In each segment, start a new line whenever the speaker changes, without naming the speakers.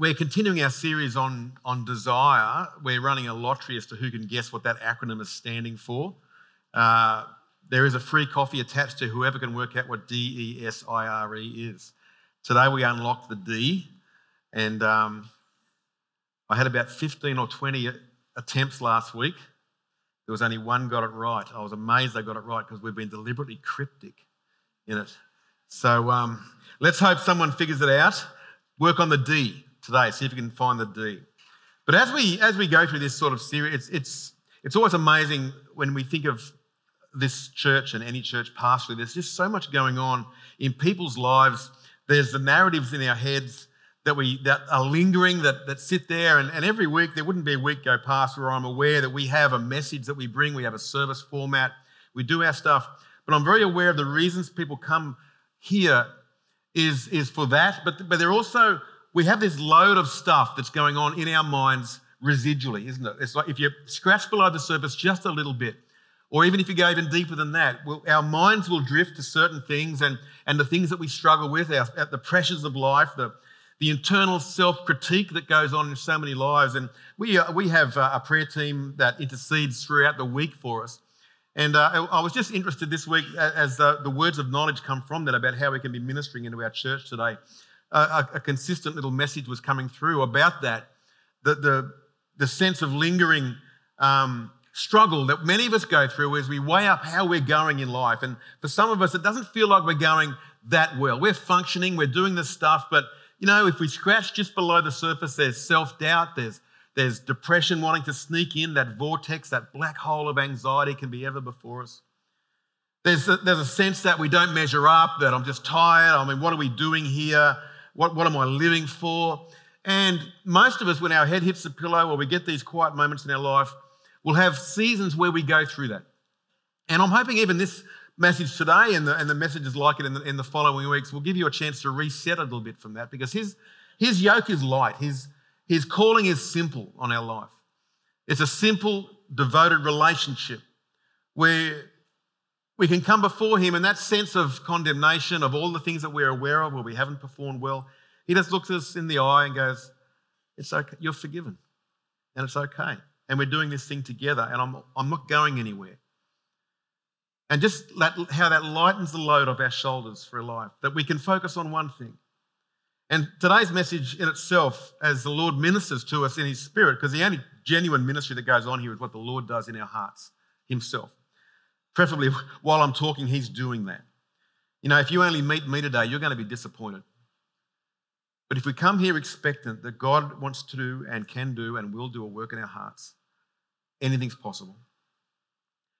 we're continuing our series on, on desire. We're running a lottery as to who can guess what that acronym is standing for. Uh, there is a free coffee attached to whoever can work out what D E S I R E is. Today we unlocked the D, and um, I had about 15 or 20 attempts last week. There was only one got it right. I was amazed they got it right because we've been deliberately cryptic in it. So um, let's hope someone figures it out. Work on the D today. See if you can find the D. But as we as we go through this sort of series, it's it's it's always amazing when we think of this church and any church pastorally. There's just so much going on in people's lives. There's the narratives in our heads that we that are lingering that that sit there and, and every week there wouldn't be a week go past where I'm aware that we have a message that we bring, we have a service format, we do our stuff. But I'm very aware of the reasons people come here is, is for that, but, but they're also we have this load of stuff that's going on in our minds residually, isn't it? It's like if you scratch below the surface just a little bit, or even if you go even deeper than that, we'll, our minds will drift to certain things and, and the things that we struggle with, our, the pressures of life, the, the internal self critique that goes on in so many lives. And we, uh, we have uh, a prayer team that intercedes throughout the week for us. And uh, I was just interested this week as the, the words of knowledge come from that about how we can be ministering into our church today a, a consistent little message was coming through about that. The, the, the sense of lingering um, struggle that many of us go through as we weigh up how we're going in life. And for some of us, it doesn't feel like we're going that well. We're functioning, we're doing this stuff, but you know, if we scratch just below the surface, there's self doubt, there's, there's depression wanting to sneak in, that vortex, that black hole of anxiety can be ever before us. There's a, there's a sense that we don't measure up, that I'm just tired. I mean, what are we doing here? What, what am I living for? And most of us, when our head hits the pillow or we get these quiet moments in our life, we'll have seasons where we go through that. And I'm hoping even this message today and the, and the messages like it in the, in the following weeks will give you a chance to reset a little bit from that because his, his yoke is light, his, his calling is simple on our life. It's a simple, devoted relationship where we can come before Him and that sense of condemnation of all the things that we're aware of where we haven't performed well. He just looks us in the eye and goes, It's okay, you're forgiven. And it's okay. And we're doing this thing together, and I'm, I'm not going anywhere. And just that, how that lightens the load of our shoulders for a life, that we can focus on one thing. And today's message in itself, as the Lord ministers to us in His Spirit, because the only genuine ministry that goes on here is what the Lord does in our hearts Himself. Preferably while I'm talking, he's doing that. You know, if you only meet me today, you're going to be disappointed. But if we come here expectant that God wants to do and can do and will do a work in our hearts, anything's possible.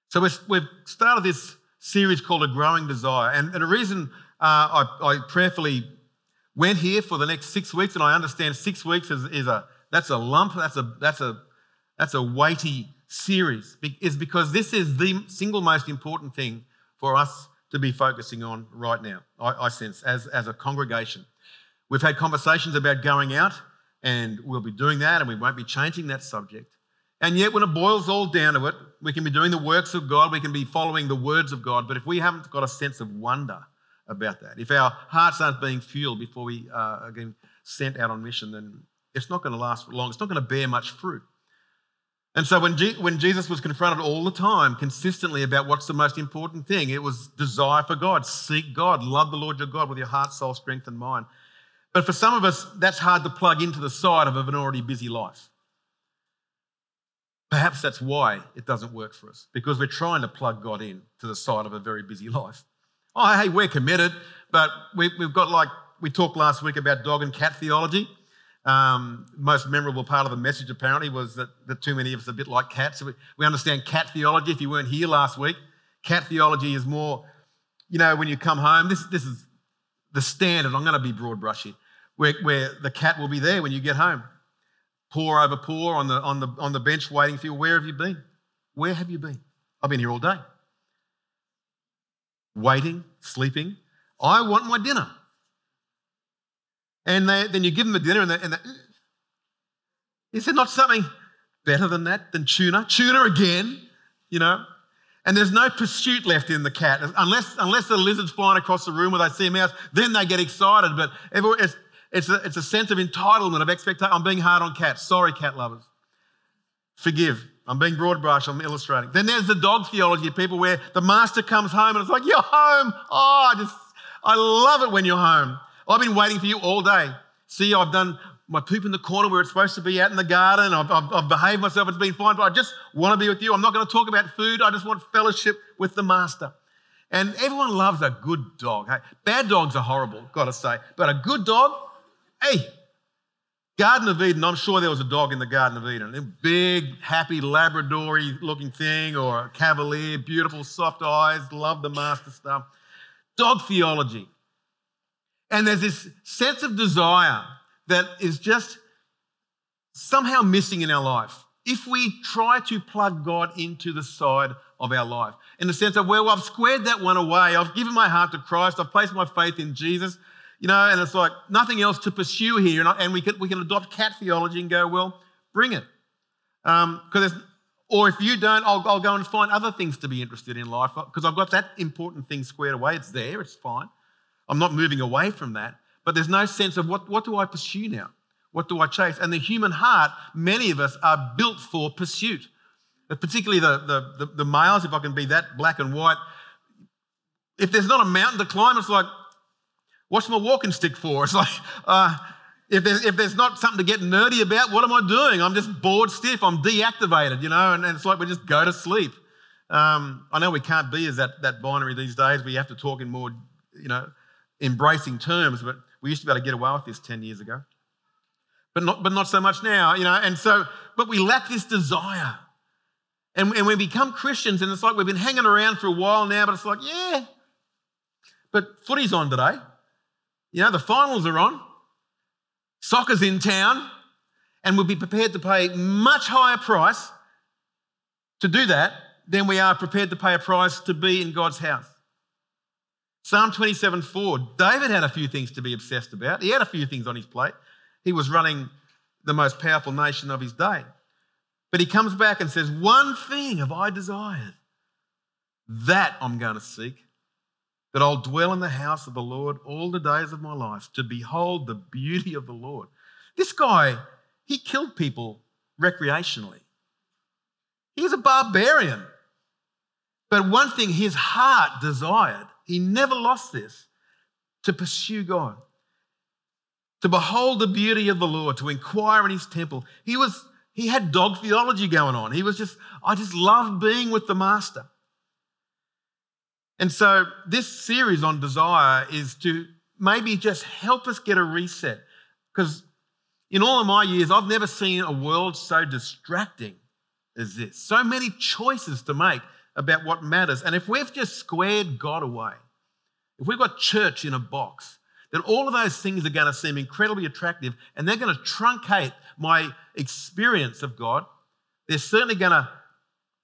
So we've started this series called A Growing Desire. And, the reason uh, I, I, prayerfully went here for the next six weeks, and I understand six weeks is, is a that's a lump, that's a that's a that's a weighty series is because this is the single most important thing for us to be focusing on right now, I, I sense, as, as a congregation. We've had conversations about going out, and we'll be doing that, and we won't be changing that subject. And yet, when it boils all down to it, we can be doing the works of God, we can be following the words of God, but if we haven't got a sense of wonder about that, if our hearts aren't being fueled before we uh, are getting sent out on mission, then it's not going to last for long. It's not going to bear much fruit. And so when, G- when Jesus was confronted all the time, consistently about what's the most important thing, it was desire for God, seek God, love the Lord your God with your heart, soul, strength, and mind. But for some of us, that's hard to plug into the side of an already busy life. Perhaps that's why it doesn't work for us, because we're trying to plug God in to the side of a very busy life. Oh, hey, we're committed, but we, we've got like, we talked last week about dog and cat theology. Um, most memorable part of the message apparently was that, that too many of us are a bit like cats. We, we understand cat theology. If you weren't here last week, cat theology is more, you know, when you come home, this, this is the standard. I'm going to be broad brushy, where, where the cat will be there when you get home. Paw over paw on the, on, the, on the bench waiting for you. Where have you been? Where have you been? I've been here all day. Waiting, sleeping. I want my dinner. And they, then you give them a dinner, and, they, and they, eh, is there not something better than that, than tuna? Tuna again, you know? And there's no pursuit left in the cat. Unless, unless the lizard's flying across the room or they see a mouse, then they get excited. But It's a, it's a sense of entitlement, of expectation. I'm being hard on cats. Sorry, cat lovers. Forgive. I'm being broad brush, I'm illustrating. Then there's the dog theology of people where the master comes home and it's like, You're home. Oh, I just, I love it when you're home. I've been waiting for you all day. See, I've done my poop in the corner where it's supposed to be out in the garden. I've, I've, I've behaved myself, it's been fine, but I just want to be with you. I'm not going to talk about food. I just want fellowship with the master. And everyone loves a good dog. Hey, bad dogs are horrible, got to say. But a good dog, hey, Garden of Eden, I'm sure there was a dog in the Garden of Eden. A big, happy, Labradory looking thing, or a cavalier, beautiful, soft eyes, love the master stuff. Dog theology. And there's this sense of desire that is just somehow missing in our life. If we try to plug God into the side of our life, in the sense of, well, I've squared that one away, I've given my heart to Christ, I've placed my faith in Jesus, you know, and it's like nothing else to pursue here. And we can, we can adopt cat theology and go, well, bring it. Because um, or if you don't, I'll, I'll go and find other things to be interested in life because I've got that important thing squared away. It's there, it's fine. I'm not moving away from that. But there's no sense of what, what do I pursue now? What do I chase? And the human heart, many of us are built for pursuit. Particularly the, the, the, the males, if I can be that black and white. If there's not a mountain to climb, it's like, What's my walking stick for? It's like, uh, if, there's, if there's not something to get nerdy about, what am I doing? I'm just bored stiff. I'm deactivated, you know, and, and it's like we just go to sleep. Um, I know we can't be as that, that binary these days. We have to talk in more, you know, embracing terms, but we used to be able to get away with this 10 years ago. But not, but not so much now, you know, and so, but we lack this desire. And, and we become Christians, and it's like we've been hanging around for a while now, but it's like, yeah, but footy's on today. You know, the finals are on, soccer's in town, and we'll be prepared to pay much higher price to do that than we are prepared to pay a price to be in God's house. Psalm 27 4, David had a few things to be obsessed about. He had a few things on his plate. He was running the most powerful nation of his day. But he comes back and says, One thing have I desired, that I'm going to seek that I'll dwell in the house of the Lord all the days of my life to behold the beauty of the Lord. This guy, he killed people recreationally. He was a barbarian. But one thing his heart desired, he never lost this, to pursue God, to behold the beauty of the Lord, to inquire in his temple. He was he had dog theology going on. He was just, I just love being with the master. And so, this series on desire is to maybe just help us get a reset. Because in all of my years, I've never seen a world so distracting as this. So many choices to make about what matters. And if we've just squared God away, if we've got church in a box, then all of those things are going to seem incredibly attractive and they're going to truncate my experience of God. They're certainly going to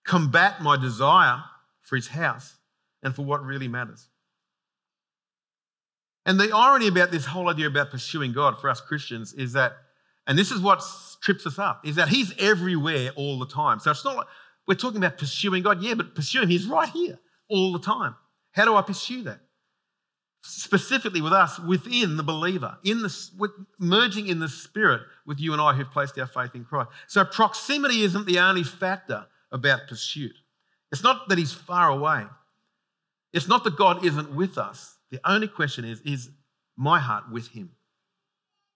combat my desire for His house and for what really matters. And the irony about this whole idea about pursuing God for us Christians is that, and this is what trips us up, is that He's everywhere all the time. So it's not like we're talking about pursuing God, yeah, but pursuing He's right here all the time. How do I pursue that? Specifically with us within the believer, in the with, merging in the Spirit with you and I who've placed our faith in Christ. So proximity isn't the only factor about pursuit. It's not that He's far away. It's not that God isn't with us. The only question is, is my heart with him?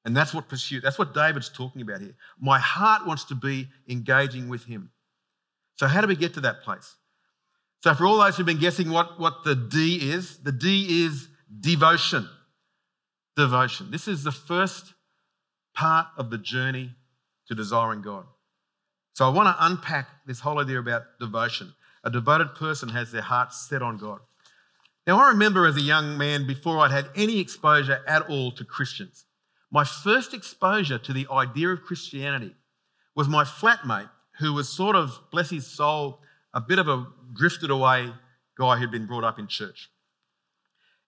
And that's what pursuit, that's what David's talking about here. My heart wants to be engaging with him. So, how do we get to that place? So, for all those who've been guessing what, what the D is, the D is devotion. Devotion. This is the first part of the journey to desiring God. So, I want to unpack this whole idea about devotion. A devoted person has their heart set on God. Now, I remember as a young man, before I'd had any exposure at all to Christians, my first exposure to the idea of Christianity was my flatmate, who was sort of, bless his soul, a bit of a drifted away guy who'd been brought up in church.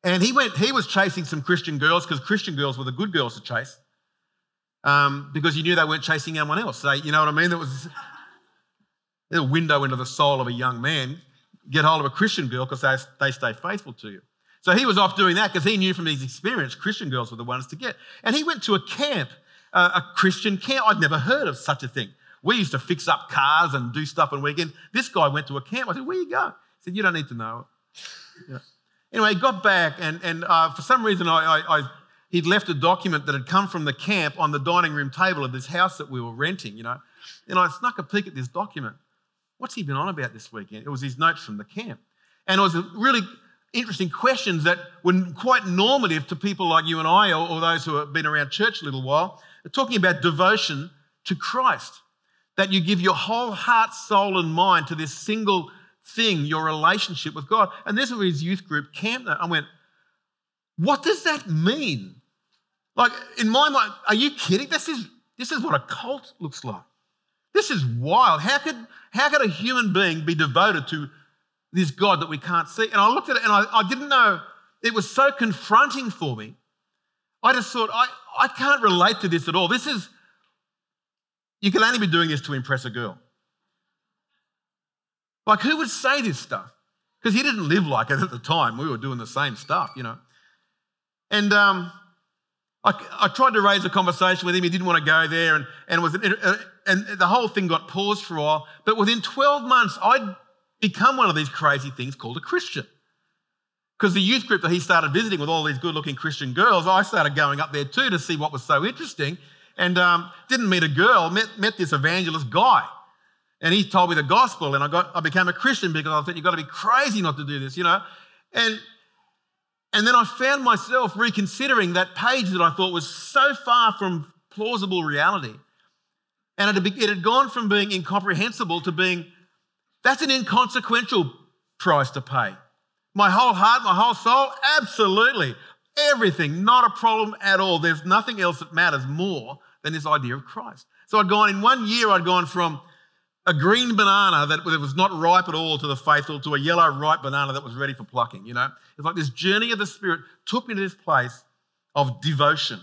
And he went, he was chasing some Christian girls because Christian girls were the good girls to chase. Um, because you knew they weren't chasing anyone else. So, you know what I mean? There was a window into the soul of a young man get hold of a Christian girl because they, they stay faithful to you. So he was off doing that because he knew from his experience Christian girls were the ones to get. And he went to a camp, uh, a Christian camp. I'd never heard of such a thing. We used to fix up cars and do stuff on weekend. This guy went to a camp. I said, Where you go? He said, You don't need to know. Anyway, he got back, and, and uh, for some reason, I, I, I, he'd left a document that had come from the camp on the dining room table of this house that we were renting, you know. And I snuck a peek at this document. What's he been on about this weekend? It was his notes from the camp. And it was really interesting questions that were quite normative to people like you and I, or, or those who have been around church a little while. Talking about devotion to Christ, that you give your whole heart, soul, and mind to this single thing, your relationship with God. And this was his youth group camp. I went, what does that mean? Like, in my mind, are you kidding? This is, this is what a cult looks like. This is wild. How could, how could a human being be devoted to this God that we can't see? And I looked at it and I, I didn't know, it was so confronting for me. I just thought, I, I can't relate to this at all. This is, you can only be doing this to impress a girl. Like, who would say this stuff? Because he didn't live like it at the time. We were doing the same stuff, you know. And um, I, I, tried to raise a conversation with him. He didn't want to go there, and, and, was, and the whole thing got paused for a while. But within 12 months, I'd become one of these crazy things called a Christian. Because the youth group that he started visiting with all these good looking Christian girls, I started going up there too to see what was so interesting. And um, didn't meet a girl, met, met this evangelist guy. And he told me the gospel, and I got I became a Christian because I thought you've got to be crazy not to do this, you know. And and then I found myself reconsidering that page that I thought was so far from plausible reality. And it had, it had gone from being incomprehensible to being that's an inconsequential price to pay. My whole heart, my whole soul, absolutely. Everything, not a problem at all. There's nothing else that matters more than this idea of Christ. So I'd gone in one year, I'd gone from a green banana that was not ripe at all to the faithful to a yellow ripe banana that was ready for plucking, you know? It's like this journey of the Spirit took me to this place of devotion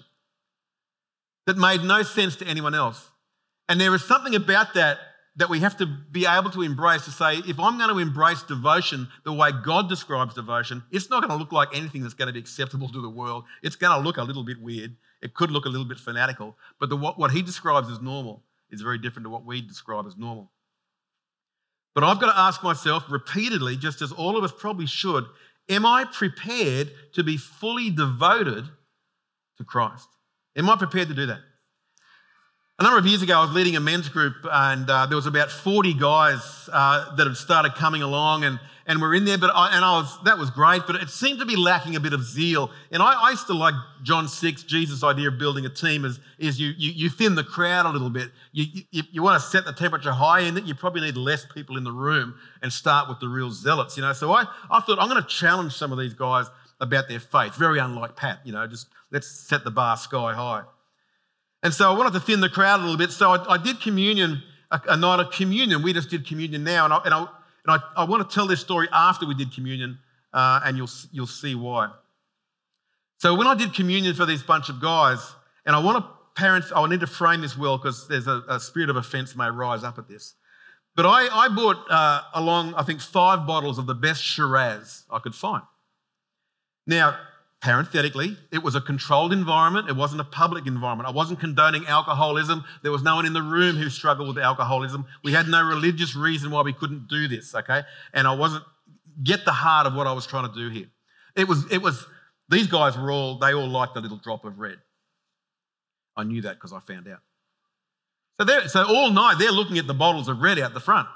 that made no sense to anyone else. And there is something about that that we have to be able to embrace to say, if I'm going to embrace devotion the way God describes devotion, it's not going to look like anything that's going to be acceptable to the world. It's going to look a little bit weird. It could look a little bit fanatical. But the, what, what he describes as normal is very different to what we describe as normal. But I've got to ask myself repeatedly, just as all of us probably should, am I prepared to be fully devoted to Christ? Am I prepared to do that? A number of years ago, I was leading a men's group, and uh, there was about 40 guys uh, that had started coming along, and and we're in there, but I, and I was that was great, but it seemed to be lacking a bit of zeal. And I, I used to like John six, Jesus' idea of building a team is is you you, you thin the crowd a little bit. You, you you want to set the temperature high, and you probably need less people in the room and start with the real zealots. You know, so I I thought I'm going to challenge some of these guys about their faith. Very unlike Pat. You know, just let's set the bar sky high. And so I wanted to thin the crowd a little bit. So I, I did communion, a, a, night of communion. We just did communion now, and I, and I and I, I want to tell this story after we did communion, uh, and you'll, you'll see why. So when I did communion for this bunch of guys, and I want to, parents, I need to frame this well because there's a, a, spirit of offense may rise up at this. But I, I bought uh, along, I think, five bottles of the best Shiraz I could find. Now, parenthetically, it was a controlled environment. It wasn't a public environment. I wasn't condoning alcoholism. There was no one in the room who struggled with alcoholism. We had no religious reason why we couldn't do this, okay? And I wasn't, get the heart of what I was trying to do here. It was, it was, these guys were all, they all liked a little drop of red. I knew that because I found out. So, so all night they're looking at the bottles of red out the front.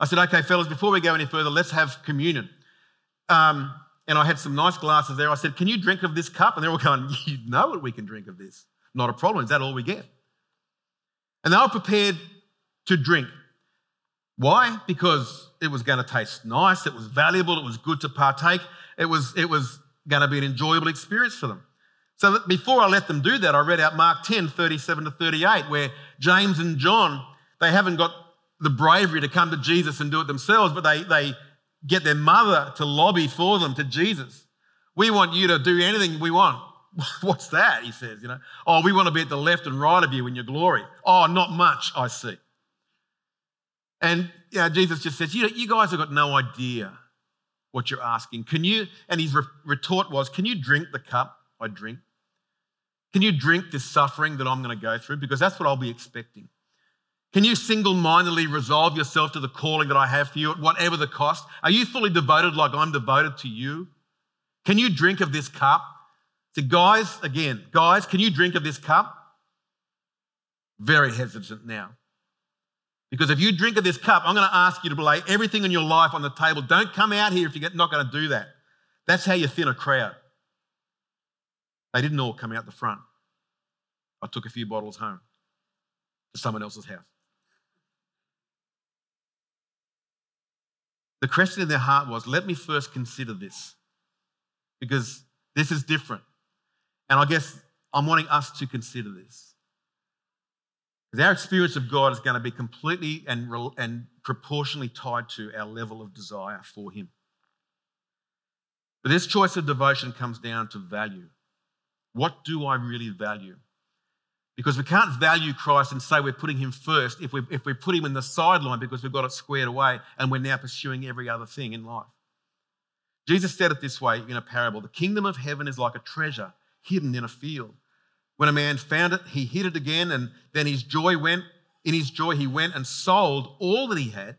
I said, okay, fellas, before we go any further, let's have communion. Um, and I had some nice glasses there. I said, Can you drink of this cup? And they're all going, You know what we can drink of this. Not a problem. Is that all we get? And they were prepared to drink. Why? Because it was going to taste nice, it was valuable, it was good to partake, it was, it was going to be an enjoyable experience for them. So before I let them do that, I read out Mark 10, 37 to 38, where James and John, they haven't got the bravery to come to Jesus and do it themselves, but they, they get their mother to lobby for them to Jesus. We want you to do anything we want. What's that? He says, you know. Oh, we want to be at the left and right of you in your glory. Oh, not much, I see. And you know, Jesus just says, you, know, you guys have got no idea what you're asking. Can you, and his retort was, Can you drink the cup I drink? Can you drink this suffering that I'm going to go through? Because that's what I'll be expecting. Can you single mindedly resolve yourself to the calling that I have for you at whatever the cost? Are you fully devoted like I'm devoted to you? Can you drink of this cup? So, guys, again, guys, can you drink of this cup? Very hesitant now. Because if you drink of this cup, I'm going to ask you to lay everything in your life on the table. Don't come out here if you're not going to do that. That's how you thin a crowd. They didn't all come out the front. I took a few bottles home to someone else's house. The question in their heart was let me first consider this because this is different. And I guess I'm wanting us to consider this. Because our experience of God is going to be completely and, and proportionally tied to our level of desire for Him. But this choice of devotion comes down to value. What do I really value? Because we can't value Christ and say we're putting him first if we, if we put him in the sideline because we've got it squared away and we're now pursuing every other thing in life. Jesus said it this way in a parable The kingdom of heaven is like a treasure hidden in a field. When a man found it, he hid it again, and then his joy went, in his joy, he went and sold all that he had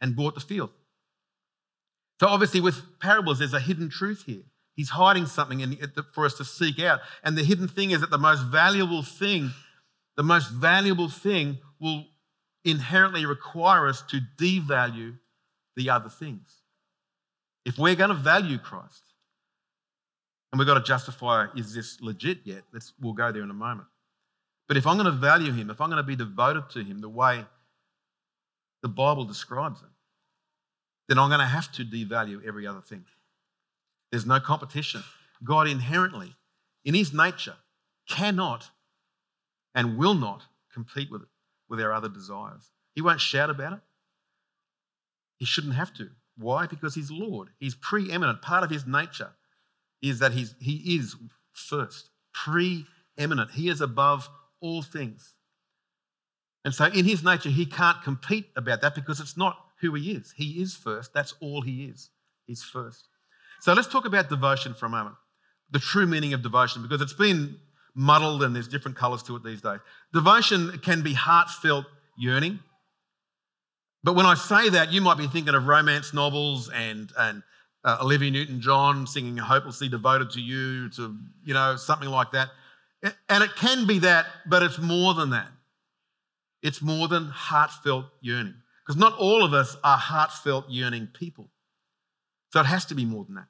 and bought the field. So, obviously, with parables, there's a hidden truth here. He's hiding something for us to seek out. And the hidden thing is that the most valuable thing, the most valuable thing will inherently require us to devalue the other things. If we're going to value Christ, and we've got to justify is this legit yet? Let's, we'll go there in a moment. But if I'm going to value him, if I'm going to be devoted to him the way the Bible describes it, then I'm going to have to devalue every other thing. There's no competition. God inherently, in his nature, cannot and will not compete with it, with our other desires. He won't shout about it. He shouldn't have to. Why? Because he's Lord. He's preeminent. Part of his nature is that he's, he is first, preeminent. He is above all things. And so, in his nature, he can't compete about that because it's not who he is. He is first. That's all he is. He's first. So let's talk about devotion for a moment. The true meaning of devotion, because it's been muddled and there's different colours to it these days. Devotion can be heartfelt yearning. But when I say that, you might be thinking of romance novels and, and uh, Olivia Newton John singing Hopelessly Devoted to You, to, you know, something like that. And it can be that, but it's more than that. It's more than heartfelt yearning. Because not all of us are heartfelt yearning people. So it has to be more than that.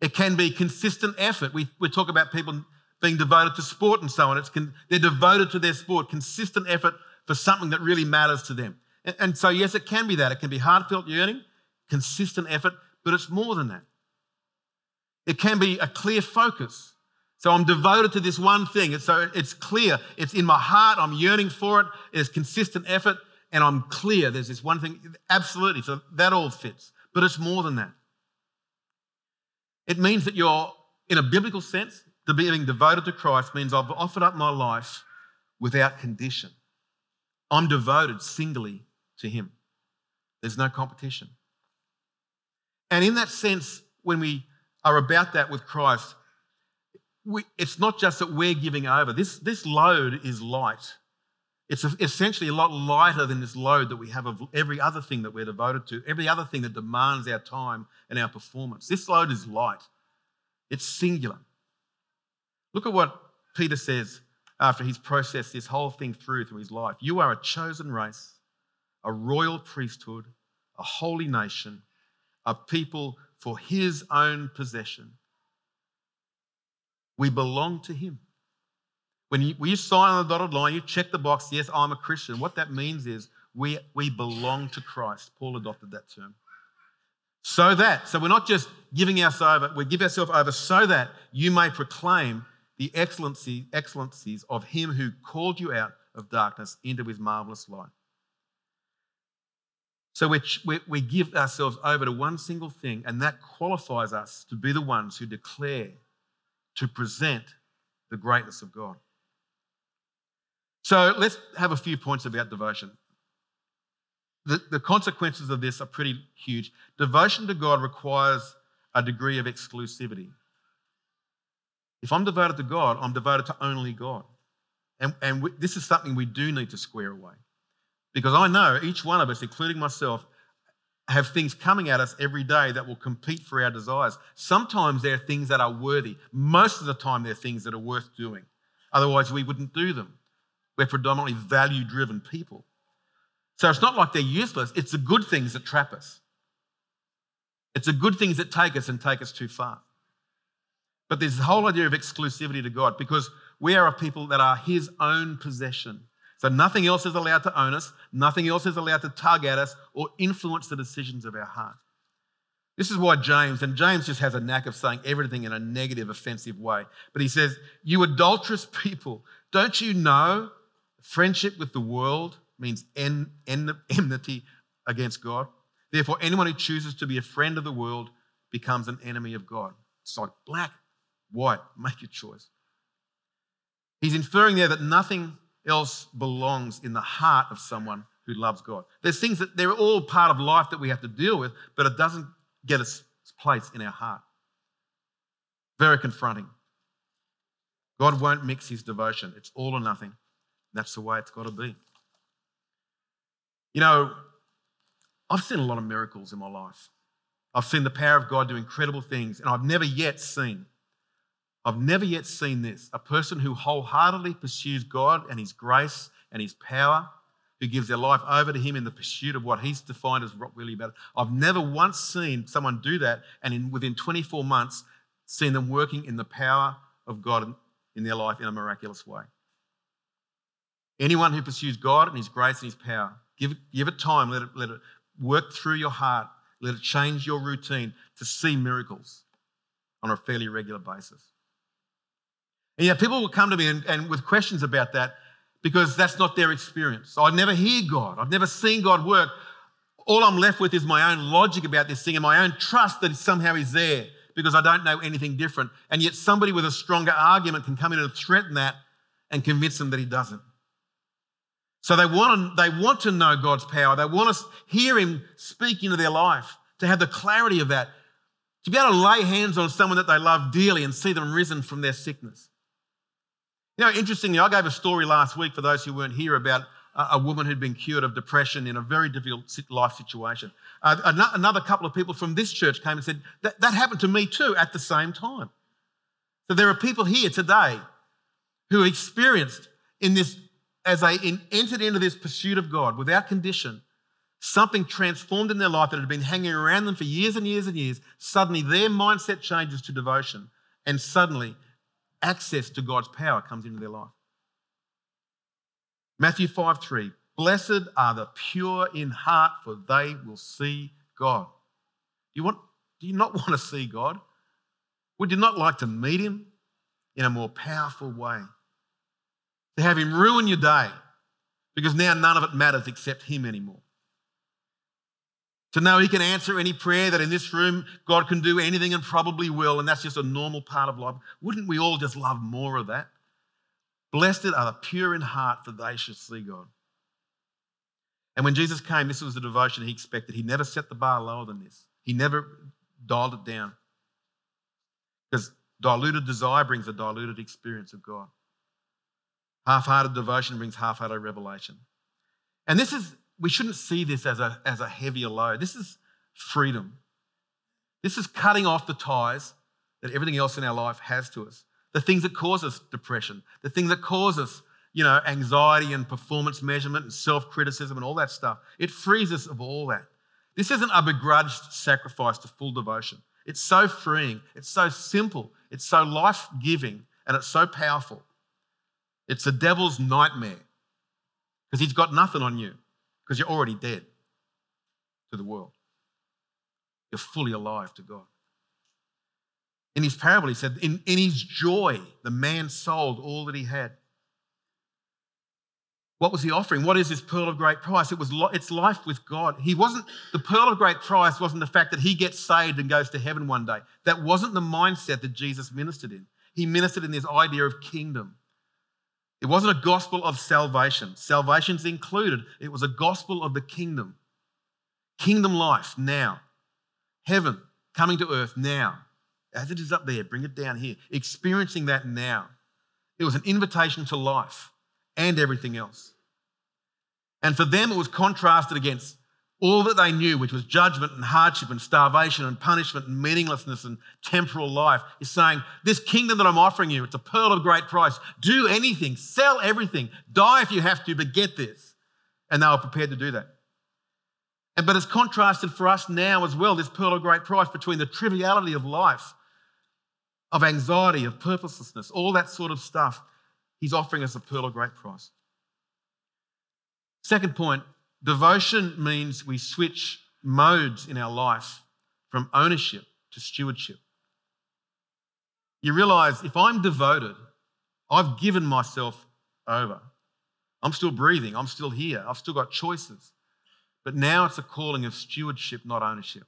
It can be consistent effort. We, we talk about people being devoted to sport and so on. It's con, they're devoted to their sport, consistent effort for something that really matters to them. And, and so, yes, it can be that. It can be heartfelt yearning, consistent effort, but it's more than that. It can be a clear focus. So I'm devoted to this one thing. So it's clear. It's in my heart. I'm yearning for it. It's consistent effort, and I'm clear. There's this one thing. Absolutely. So that all fits. But it's more than that. It means that you're, in a biblical sense, to being devoted to Christ means I've offered up my life without condition. I'm devoted singly to Him. There's no competition. And in that sense, when we are about that with Christ, we, it's not just that we're giving over. This, this load is light. It's essentially a lot lighter than this load that we have of every other thing that we're devoted to, every other thing that demands our time and our performance. This load is light, it's singular. Look at what Peter says after he's processed this whole thing through through his life. You are a chosen race, a royal priesthood, a holy nation, a people for his own possession. We belong to him. When you, when you sign on the dotted line, you check the box, yes, I'm a Christian. What that means is we, we belong to Christ. Paul adopted that term. So that, so we're not just giving ourselves over, we give ourselves over so that you may proclaim the excellency, excellencies of him who called you out of darkness into his marvelous light. So we, we, we give ourselves over to one single thing, and that qualifies us to be the ones who declare, to present the greatness of God. So let's have a few points about devotion. the, the consequences of this are pretty huge. Devotion to God requires a degree of exclusivity. If I'm devoted to God, I'm devoted to only God. And, and we, this is something we do need to square away. Because I know each one of us, including myself, have things coming at us every day that will compete for our desires. Sometimes they're things that are worthy. Most of the time, they're things that are worth doing. Otherwise, we wouldn't do them. We're predominantly value driven people. So it's not like they're useless, it's the good things that trap us. It's the good things that take us and take us too far. But there's the whole idea of exclusivity to God because we are a people that are His own possession. So nothing else is allowed to own us, nothing else is allowed to tug at us or influence the decisions of our heart. This is why James, and James just has a knack of saying everything in a negative, offensive way. But he says, You adulterous people, don't you know friendship with the world means en- en- enmity against God? Therefore, anyone who chooses to be a friend of the world becomes an enemy of God. It's like black, white, make your choice. He's inferring there that nothing else belongs in the heart of someone who loves God. There's things that they're all part of life that we have to deal with, but it doesn't get its place in our heart. Very confronting. God won't mix his devotion, it's all or nothing. That's the way it's got to be. You know, I've seen a lot of miracles in my life. I've seen the power of God do incredible things, and I've never yet seen I've never yet seen this a person who wholeheartedly pursues God and His grace and His power, who gives their life over to Him in the pursuit of what He's defined as what really about. I've never once seen someone do that and in, within 24 months seen them working in the power of God in their life in a miraculous way. Anyone who pursues God and His grace and His power, give, give it time, let it, let it work through your heart, let it change your routine to see miracles on a fairly regular basis. And yet people will come to me and, and with questions about that because that's not their experience. So I never hear God. I've never seen God work. All I'm left with is my own logic about this thing and my own trust that somehow He's there because I don't know anything different. And yet somebody with a stronger argument can come in and threaten that and convince them that He doesn't. So they want to, they want to know God's power. They want to hear Him speak into their life, to have the clarity of that, to be able to lay hands on someone that they love dearly and see them risen from their sickness. You know, interestingly, I gave a story last week for those who weren't here about a woman who'd been cured of depression in a very difficult life situation. Uh, another couple of people from this church came and said, that, that happened to me too at the same time. So there are people here today who experienced in this, as they in, entered into this pursuit of God without condition, something transformed in their life that had been hanging around them for years and years and years. Suddenly their mindset changes to devotion, and suddenly access to God's power comes into their life. Matthew 5 3 Blessed are the pure in heart, for they will see God. You, want, do you not want to see God? Would you not like to meet Him in a more powerful way? To have Him ruin your day because now none of it matters except Him anymore. To know He can answer any prayer that in this room God can do anything and probably will, and that's just a normal part of life. Wouldn't we all just love more of that? Blessed are the pure in heart, for they shall see God. And when Jesus came, this was the devotion he expected. He never set the bar lower than this, he never dialed it down. Because diluted desire brings a diluted experience of God. Half hearted devotion brings half hearted revelation. And this is we shouldn't see this as a, as a heavier load. This is freedom. This is cutting off the ties that everything else in our life has to us. The things that cause us depression, the things that cause us, you know, anxiety and performance measurement and self-criticism and all that stuff. It frees us of all that. This isn't a begrudged sacrifice to full devotion. It's so freeing, it's so simple, it's so life-giving, and it's so powerful. It's the devil's nightmare because he's got nothing on you because you're already dead to the world. You're fully alive to God. In his parable, he said, in, in his joy, the man sold all that he had. What was he offering? What is this pearl of great price? It was it's life with God. He wasn't the pearl of great price wasn't the fact that he gets saved and goes to heaven one day. That wasn't the mindset that Jesus ministered in. He ministered in this idea of kingdom. It wasn't a gospel of salvation. Salvation's included. It was a gospel of the kingdom Kingdom life now. Heaven coming to earth now. As it is up there, bring it down here. Experiencing that now. It was an invitation to life and everything else. And for them, it was contrasted against all that they knew, which was judgment and hardship and starvation and punishment and meaninglessness and temporal life, is saying, This kingdom that I'm offering you, it's a pearl of great price. Do anything, sell everything, die if you have to, but get this. And they were prepared to do that. And, but it's contrasted for us now as well, this pearl of great price between the triviality of life, of anxiety, of purposelessness, all that sort of stuff. He's offering us a pearl of great price. Second point Devotion means we switch modes in our life from ownership to stewardship. You realize if I'm devoted, I've given myself over. I'm still breathing, I'm still here, I've still got choices. But now it's a calling of stewardship, not ownership.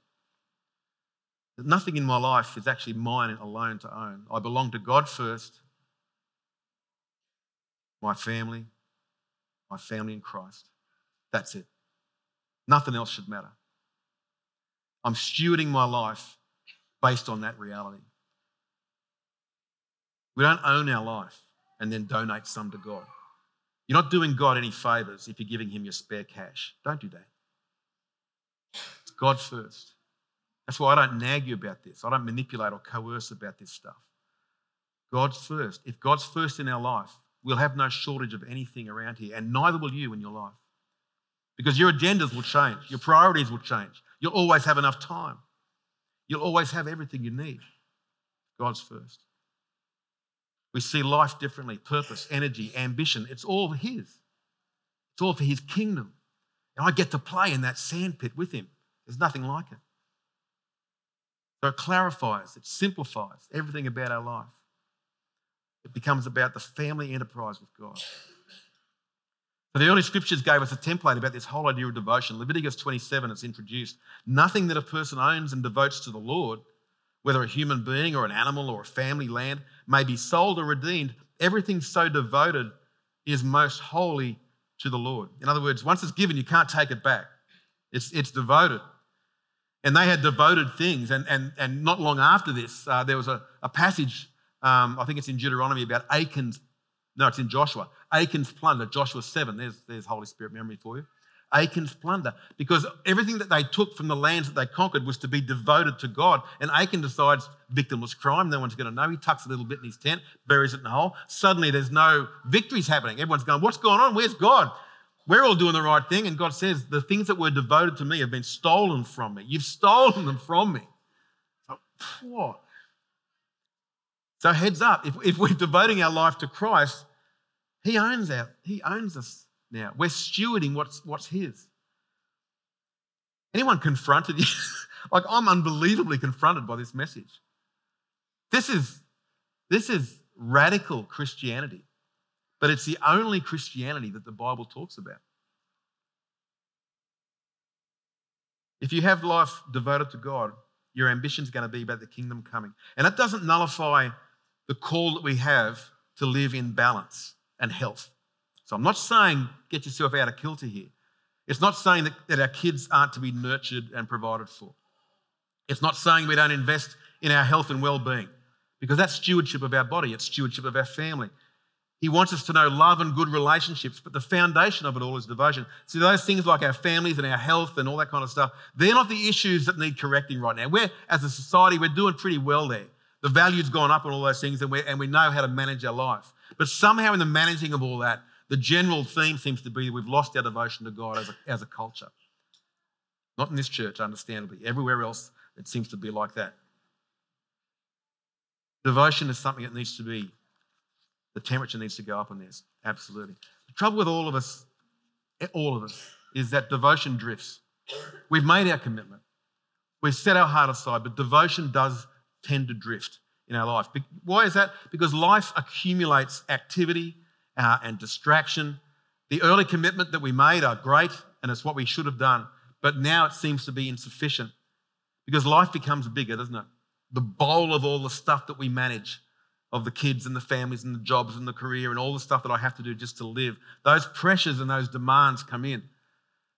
Nothing in my life is actually mine alone to own. I belong to God first, my family, my family in Christ. That's it. Nothing else should matter. I'm stewarding my life based on that reality. We don't own our life and then donate some to God. You're not doing God any favors if you're giving Him your spare cash. Don't do that. It's God first. That's why I don't nag you about this. I don't manipulate or coerce about this stuff. God's first. If God's first in our life, we'll have no shortage of anything around here, and neither will you in your life. Because your agendas will change, your priorities will change. You'll always have enough time. You'll always have everything you need. God's first. We see life differently purpose, energy, ambition. It's all His. It's all for His kingdom. And I get to play in that sandpit with Him. There's nothing like it. So it clarifies, it simplifies everything about our life. It becomes about the family enterprise with God. The early scriptures gave us a template about this whole idea of devotion. Leviticus 27, it's introduced. Nothing that a person owns and devotes to the Lord, whether a human being or an animal or a family land, may be sold or redeemed. Everything so devoted is most holy to the Lord. In other words, once it's given, you can't take it back. It's, it's devoted. And they had devoted things. And, and, and not long after this, uh, there was a, a passage, um, I think it's in Deuteronomy, about Achan's no, it's in Joshua. Achan's plunder, Joshua 7. There's, there's Holy Spirit memory for you. Achan's plunder. Because everything that they took from the lands that they conquered was to be devoted to God. And Achan decides victimless crime. No one's going to know. He tucks a little bit in his tent, buries it in a hole. Suddenly there's no victories happening. Everyone's going, What's going on? Where's God? We're all doing the right thing. And God says, The things that were devoted to me have been stolen from me. You've stolen them from me. Whoa. So heads up, if, if we're devoting our life to Christ, He owns our, He owns us now. We're stewarding what's, what's His. Anyone confronted you? like I'm unbelievably confronted by this message. This is, this is radical Christianity, but it's the only Christianity that the Bible talks about. If you have life devoted to God, your ambition is going to be about the kingdom coming. And that doesn't nullify the call that we have to live in balance and health. So I'm not saying get yourself out of kilter here. It's not saying that, that our kids aren't to be nurtured and provided for. It's not saying we don't invest in our health and well being because that's stewardship of our body, it's stewardship of our family. He wants us to know love and good relationships, but the foundation of it all is devotion. See, those things like our families and our health and all that kind of stuff, they're not the issues that need correcting right now. We're, as a society, we're doing pretty well there. The value's gone up and all those things, and, we and we know how to manage our life. But somehow, in the managing of all that, the general theme seems to be we've lost our devotion to God as a, as a culture. Not in this church, understandably. Everywhere else, it seems to be like that. Devotion is something that needs to be, the temperature needs to go up on this. Absolutely. The trouble with all of us, all of us, is that devotion drifts. We've made our commitment. We've set our heart aside, but devotion does tend to drift in our life. Why is that? Because life accumulates activity uh, and distraction. The early commitment that we made are great and it's what we should have done, but now it seems to be insufficient because life becomes bigger, doesn't it? The bowl of all the stuff that we manage, of the kids and the families and the jobs and the career and all the stuff that I have to do just to live, those pressures and those demands come in.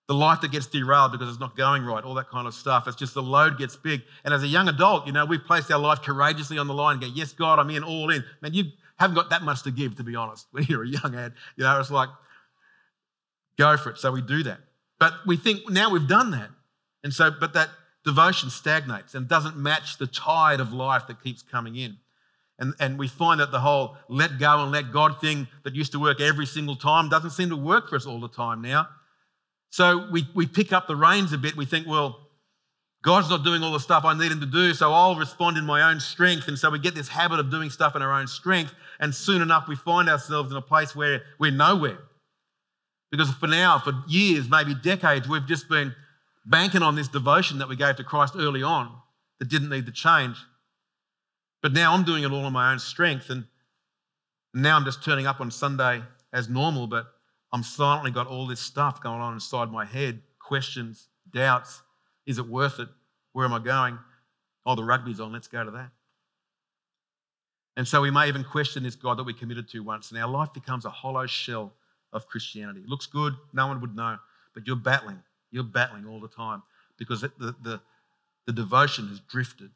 The life that gets derailed because it's not going right, all that kind of stuff. It's just the load gets big. And as a young adult, you know, we placed our life courageously on the line and go, Yes, God, I'm in, all in. Man, you haven't got that much to give, to be honest, when you're a young ad. You know, it's like, go for it. So we do that. But we think now we've done that. And so, but that devotion stagnates and doesn't match the tide of life that keeps coming in. And, and we find that the whole let go and let God thing that used to work every single time doesn't seem to work for us all the time now. So we, we pick up the reins a bit. We think, well, God's not doing all the stuff I need him to do, so I'll respond in my own strength. And so we get this habit of doing stuff in our own strength. And soon enough, we find ourselves in a place where we're nowhere. Because for now, for years, maybe decades, we've just been banking on this devotion that we gave to Christ early on that didn't need to change. But now I'm doing it all on my own strength. And now I'm just turning up on Sunday as normal, but I'm silently got all this stuff going on inside my head questions, doubts. Is it worth it? Where am I going? Oh, the rugby's on. Let's go to that. And so we may even question this God that we committed to once, and our life becomes a hollow shell of Christianity. It looks good, no one would know, but you're battling. You're battling all the time because the, the, the devotion has drifted.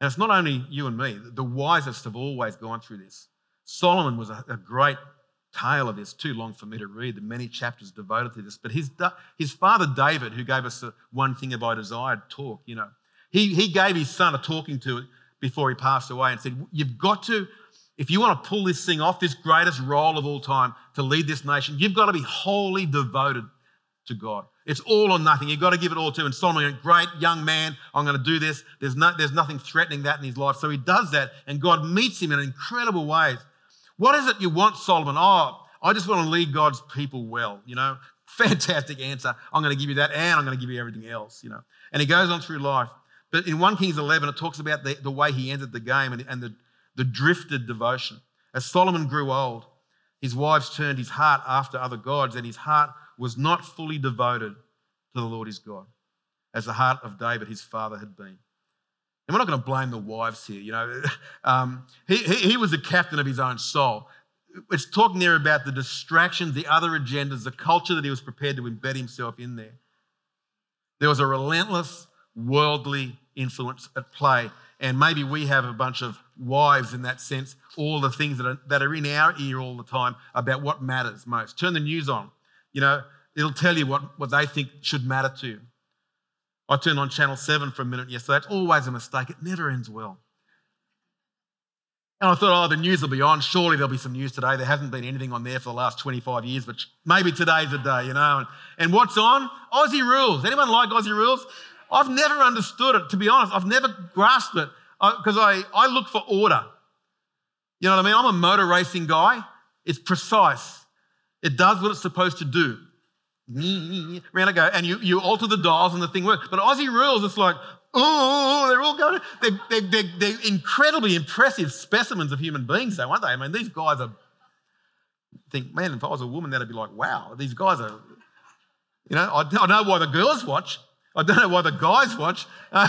And it's not only you and me, the wisest have always gone through this. Solomon was a, a great tale of this, too long for me to read, the many chapters devoted to this. But his, his father David, who gave us a one thing if I desired talk, you know, he, he gave his son a talking to before he passed away and said, You've got to, if you want to pull this thing off, this greatest role of all time to lead this nation, you've got to be wholly devoted to God. It's all or nothing. You've got to give it all to. And Solomon went, Great young man, I'm going to do this. There's, no, there's nothing threatening that in his life. So he does that, and God meets him in incredible ways. What is it you want, Solomon? Oh, I just want to lead God's people well, you know. Fantastic answer. I'm going to give you that, and I'm going to give you everything else, you know. And he goes on through life. But in 1 Kings 11, it talks about the, the way he entered the game and, and the, the drifted devotion. As Solomon grew old, his wives turned his heart after other gods, and his heart was not fully devoted to the Lord his God, as the heart of David, his father, had been. And we're not going to blame the wives here. You know, um, he, he, he was the captain of his own soul. It's talking there about the distractions, the other agendas, the culture that he was prepared to embed himself in there. There was a relentless worldly influence at play. And maybe we have a bunch of wives in that sense, all the things that are, that are in our ear all the time about what matters most. Turn the news on. You know, it'll tell you what, what they think should matter to you. I turned on Channel 7 for a minute yesterday. It's always a mistake, it never ends well. And I thought, oh, the news will be on. Surely there'll be some news today. There hasn't been anything on there for the last 25 years, but maybe today's the day, you know. And, and what's on? Aussie rules. Anyone like Aussie rules? I've never understood it, to be honest. I've never grasped it because I, I look for order. You know what I mean? I'm a motor racing guy. It's precise. It does what it's supposed to do. Round I go. And you, you alter the dials and the thing works. But Aussie rules, it's like, oh, they're all going. They're, they're, they're, they're incredibly impressive specimens of human beings, though, aren't they? I mean, these guys are, think, man, if I was a woman, that'd be like, wow, these guys are, you know, I, I know why the girls watch. I don't know why the guys watch. Uh,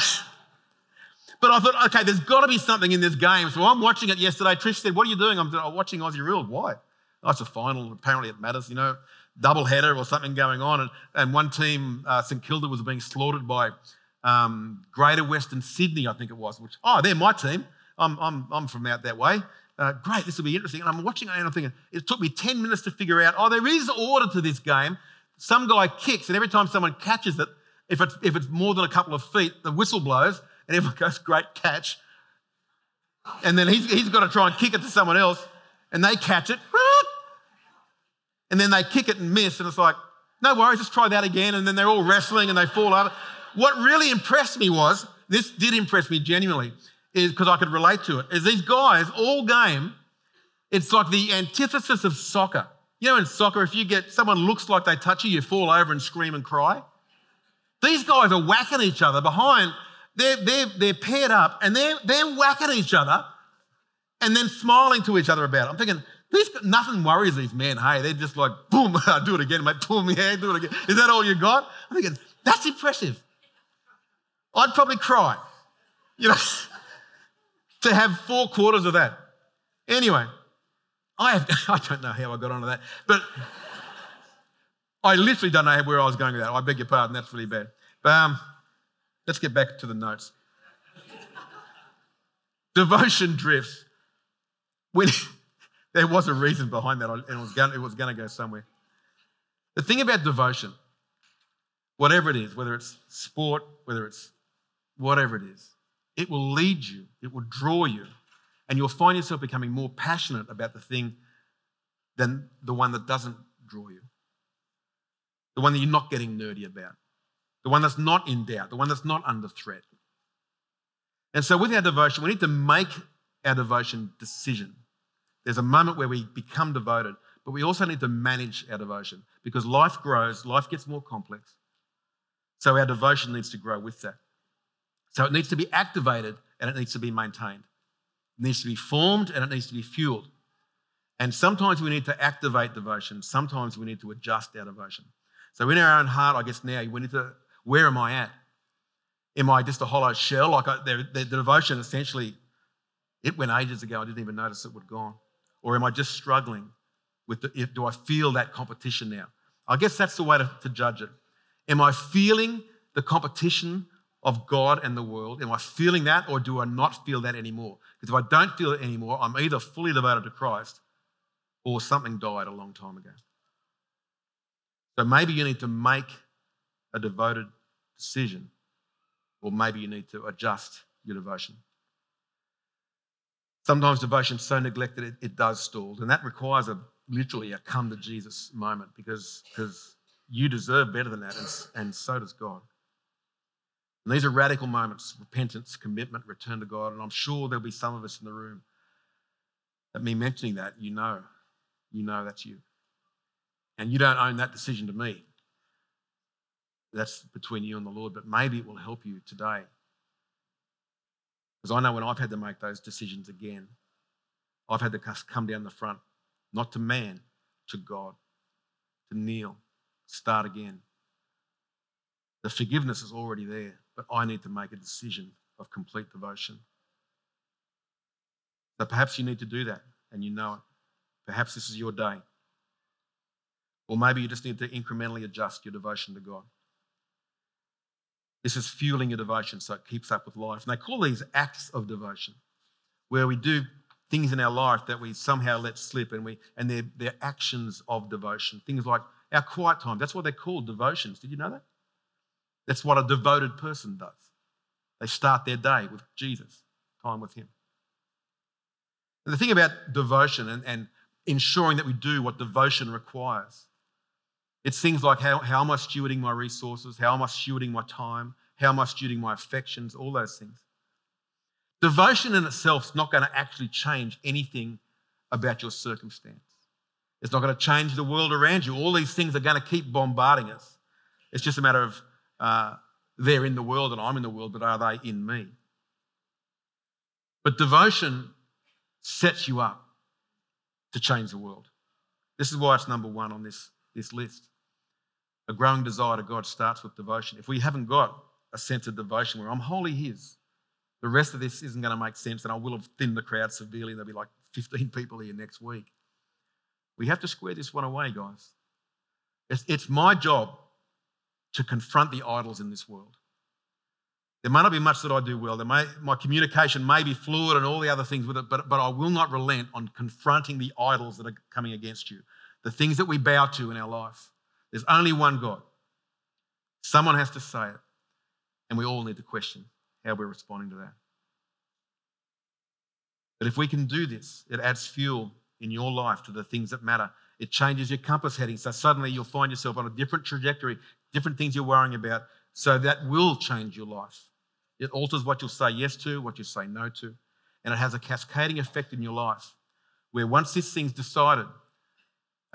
but I thought, okay, there's got to be something in this game. So I'm watching it yesterday. Trish said, What are you doing? I'm watching Aussie Rules. Why? Oh, it's a final. Apparently it matters, you know, double header or something going on. And, and one team, uh, St Kilda, was being slaughtered by um, Greater Western Sydney, I think it was. Which, oh, they're my team. I'm, I'm, I'm from out that way. Uh, great, this will be interesting. And I'm watching it and I'm thinking, it took me 10 minutes to figure out, oh, there is order to this game. Some guy kicks, and every time someone catches it, if it's, if it's more than a couple of feet, the whistle blows and everyone goes, great catch. And then he's, he's got to try and kick it to someone else and they catch it. And then they kick it and miss. And it's like, no worries, just try that again. And then they're all wrestling and they fall over. What really impressed me was, this did impress me genuinely, is because I could relate to it, is these guys all game, it's like the antithesis of soccer. You know, in soccer, if you get someone looks like they touch you, you fall over and scream and cry. These guys are whacking each other behind. They're, they're, they're paired up and they're, they're whacking each other and then smiling to each other about it. I'm thinking, these, nothing worries these men. Hey, they're just like, boom, I'll do it again, mate. Boom, yeah, do it again. Is that all you got? I'm thinking, that's impressive. I'd probably cry, you know, to have four quarters of that. Anyway, I have, I don't know how I got onto that, but I literally don't know where I was going with that. I beg your pardon, that's really bad. But um, let's get back to the notes. Devotion drifts. When there was a reason behind that, and it was going, it was going to go somewhere. The thing about devotion, whatever it is, whether it's sport, whether it's whatever it is, it will lead you, it will draw you, and you'll find yourself becoming more passionate about the thing than the one that doesn't draw you, the one that you're not getting nerdy about, the one that's not in doubt, the one that's not under threat. And so, with our devotion, we need to make our devotion decision. There's a moment where we become devoted, but we also need to manage our devotion because life grows, life gets more complex. So, our devotion needs to grow with that. So, it needs to be activated and it needs to be maintained. It needs to be formed and it needs to be fueled. And sometimes we need to activate devotion, sometimes we need to adjust our devotion. So, in our own heart, I guess now we need to where am I at? Am I just a hollow shell? Like I, the, the, devotion essentially, it went ages ago. I didn't even notice it would gone. Or am I just struggling with the, if, do I feel that competition now? I guess that's the way to, to judge it. Am I feeling the competition of God and the world? Am I feeling that or do I not feel that anymore? Because if I don't feel it anymore, I'm either fully devoted to Christ or something died a long time ago. So maybe you need to make a devoted decision, or maybe you need to adjust your devotion. Sometimes devotion is so neglected it, it does stall, and that requires a literally a come to Jesus moment because, because you deserve better than that, and, and so does God. And these are radical moments repentance, commitment, return to God. And I'm sure there'll be some of us in the room that me mentioning that, you know, you know that's you. And you don't own that decision to me. That's between you and the Lord, but maybe it will help you today. Because I know when I've had to make those decisions again, I've had to come down the front, not to man, to God, to kneel, start again. The forgiveness is already there, but I need to make a decision of complete devotion. So perhaps you need to do that and you know it. Perhaps this is your day. Or maybe you just need to incrementally adjust your devotion to God. This is fueling your devotion so it keeps up with life. And they call these acts of devotion, where we do things in our life that we somehow let slip and we and they're, they're actions of devotion. Things like our quiet time. That's what they're called, devotions. Did you know that? That's what a devoted person does. They start their day with Jesus, time with Him. And the thing about devotion and, and ensuring that we do what devotion requires it's things like how, how am I stewarding my resources? How am I stewarding my time? How am I stewarding my affections? All those things. Devotion in itself is not going to actually change anything about your circumstance. It's not going to change the world around you. All these things are going to keep bombarding us. It's just a matter of uh, they're in the world and I'm in the world, but are they in me? But devotion sets you up to change the world. This is why it's number one on this, this list. A growing desire to God starts with devotion. If we haven't got a sense of devotion where I'm wholly His, the rest of this isn't going to make sense, and I will have thinned the crowd severely. There'll be like 15 people here next week. We have to square this one away, guys. It's, it's my job to confront the idols in this world. There may not be much that I do well. There may, my communication may be fluid and all the other things with it, but, but I will not relent on confronting the idols that are coming against you, the things that we bow to in our life. There's only one God. Someone has to say it. And we all need to question how we're responding to that. But if we can do this, it adds fuel in your life to the things that matter. It changes your compass heading. So suddenly you'll find yourself on a different trajectory, different things you're worrying about. So that will change your life. It alters what you'll say yes to, what you say no to. And it has a cascading effect in your life where once this thing's decided,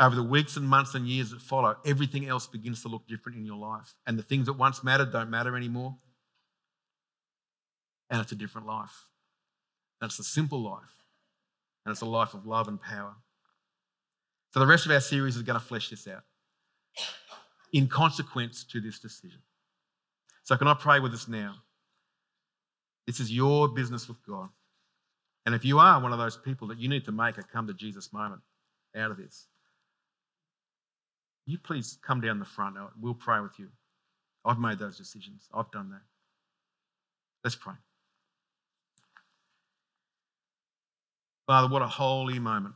over the weeks and months and years that follow, everything else begins to look different in your life. And the things that once mattered don't matter anymore. And it's a different life. It's a simple life. And it's a life of love and power. So the rest of our series is going to flesh this out in consequence to this decision. So, can I pray with us now? This is your business with God. And if you are one of those people that you need to make a come to Jesus moment out of this, you please come down the front? We'll pray with you. I've made those decisions. I've done that. Let's pray. Father, what a holy moment.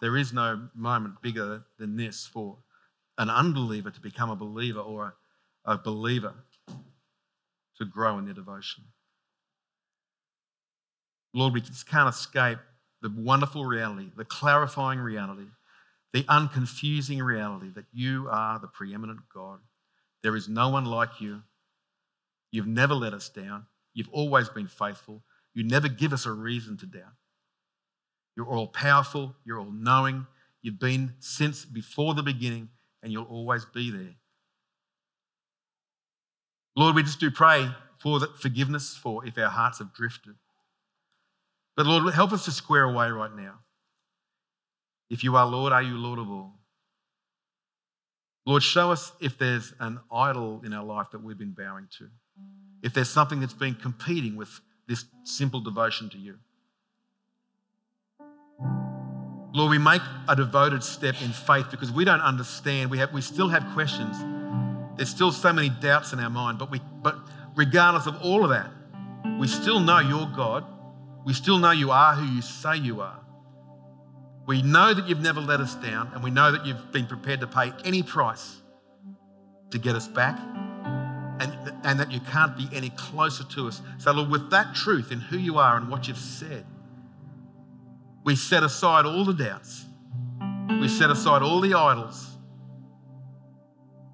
There is no moment bigger than this for an unbeliever to become a believer or a, a believer to grow in their devotion. Lord, we just can't escape the wonderful reality, the clarifying reality, the unconfusing reality that you are the preeminent God. There is no one like you. You've never let us down. You've always been faithful. You never give us a reason to doubt. You're all powerful. You're all knowing. You've been since before the beginning, and you'll always be there. Lord, we just do pray for forgiveness for if our hearts have drifted. But Lord, help us to square away right now. If you are Lord, are you all? Lord, show us if there's an idol in our life that we've been bowing to. If there's something that's been competing with this simple devotion to you. Lord, we make a devoted step in faith because we don't understand. We, have, we still have questions. There's still so many doubts in our mind, but, we, but regardless of all of that, we still know you're God. We still know you are who you say you are. We know that you've never let us down, and we know that you've been prepared to pay any price to get us back, and, and that you can't be any closer to us. So, Lord, with that truth in who you are and what you've said, we set aside all the doubts, we set aside all the idols,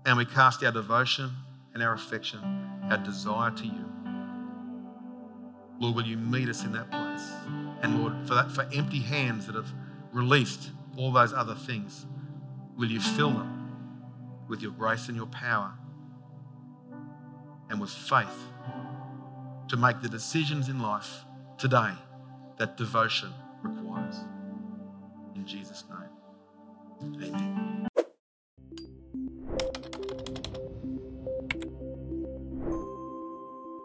and we cast our devotion and our affection, our desire to you. Lord, will you meet us in that place? And Lord, for that, for empty hands that have released all those other things, will you fill them with your grace and your power and with faith to make the decisions in life today that devotion requires? In Jesus' name, amen.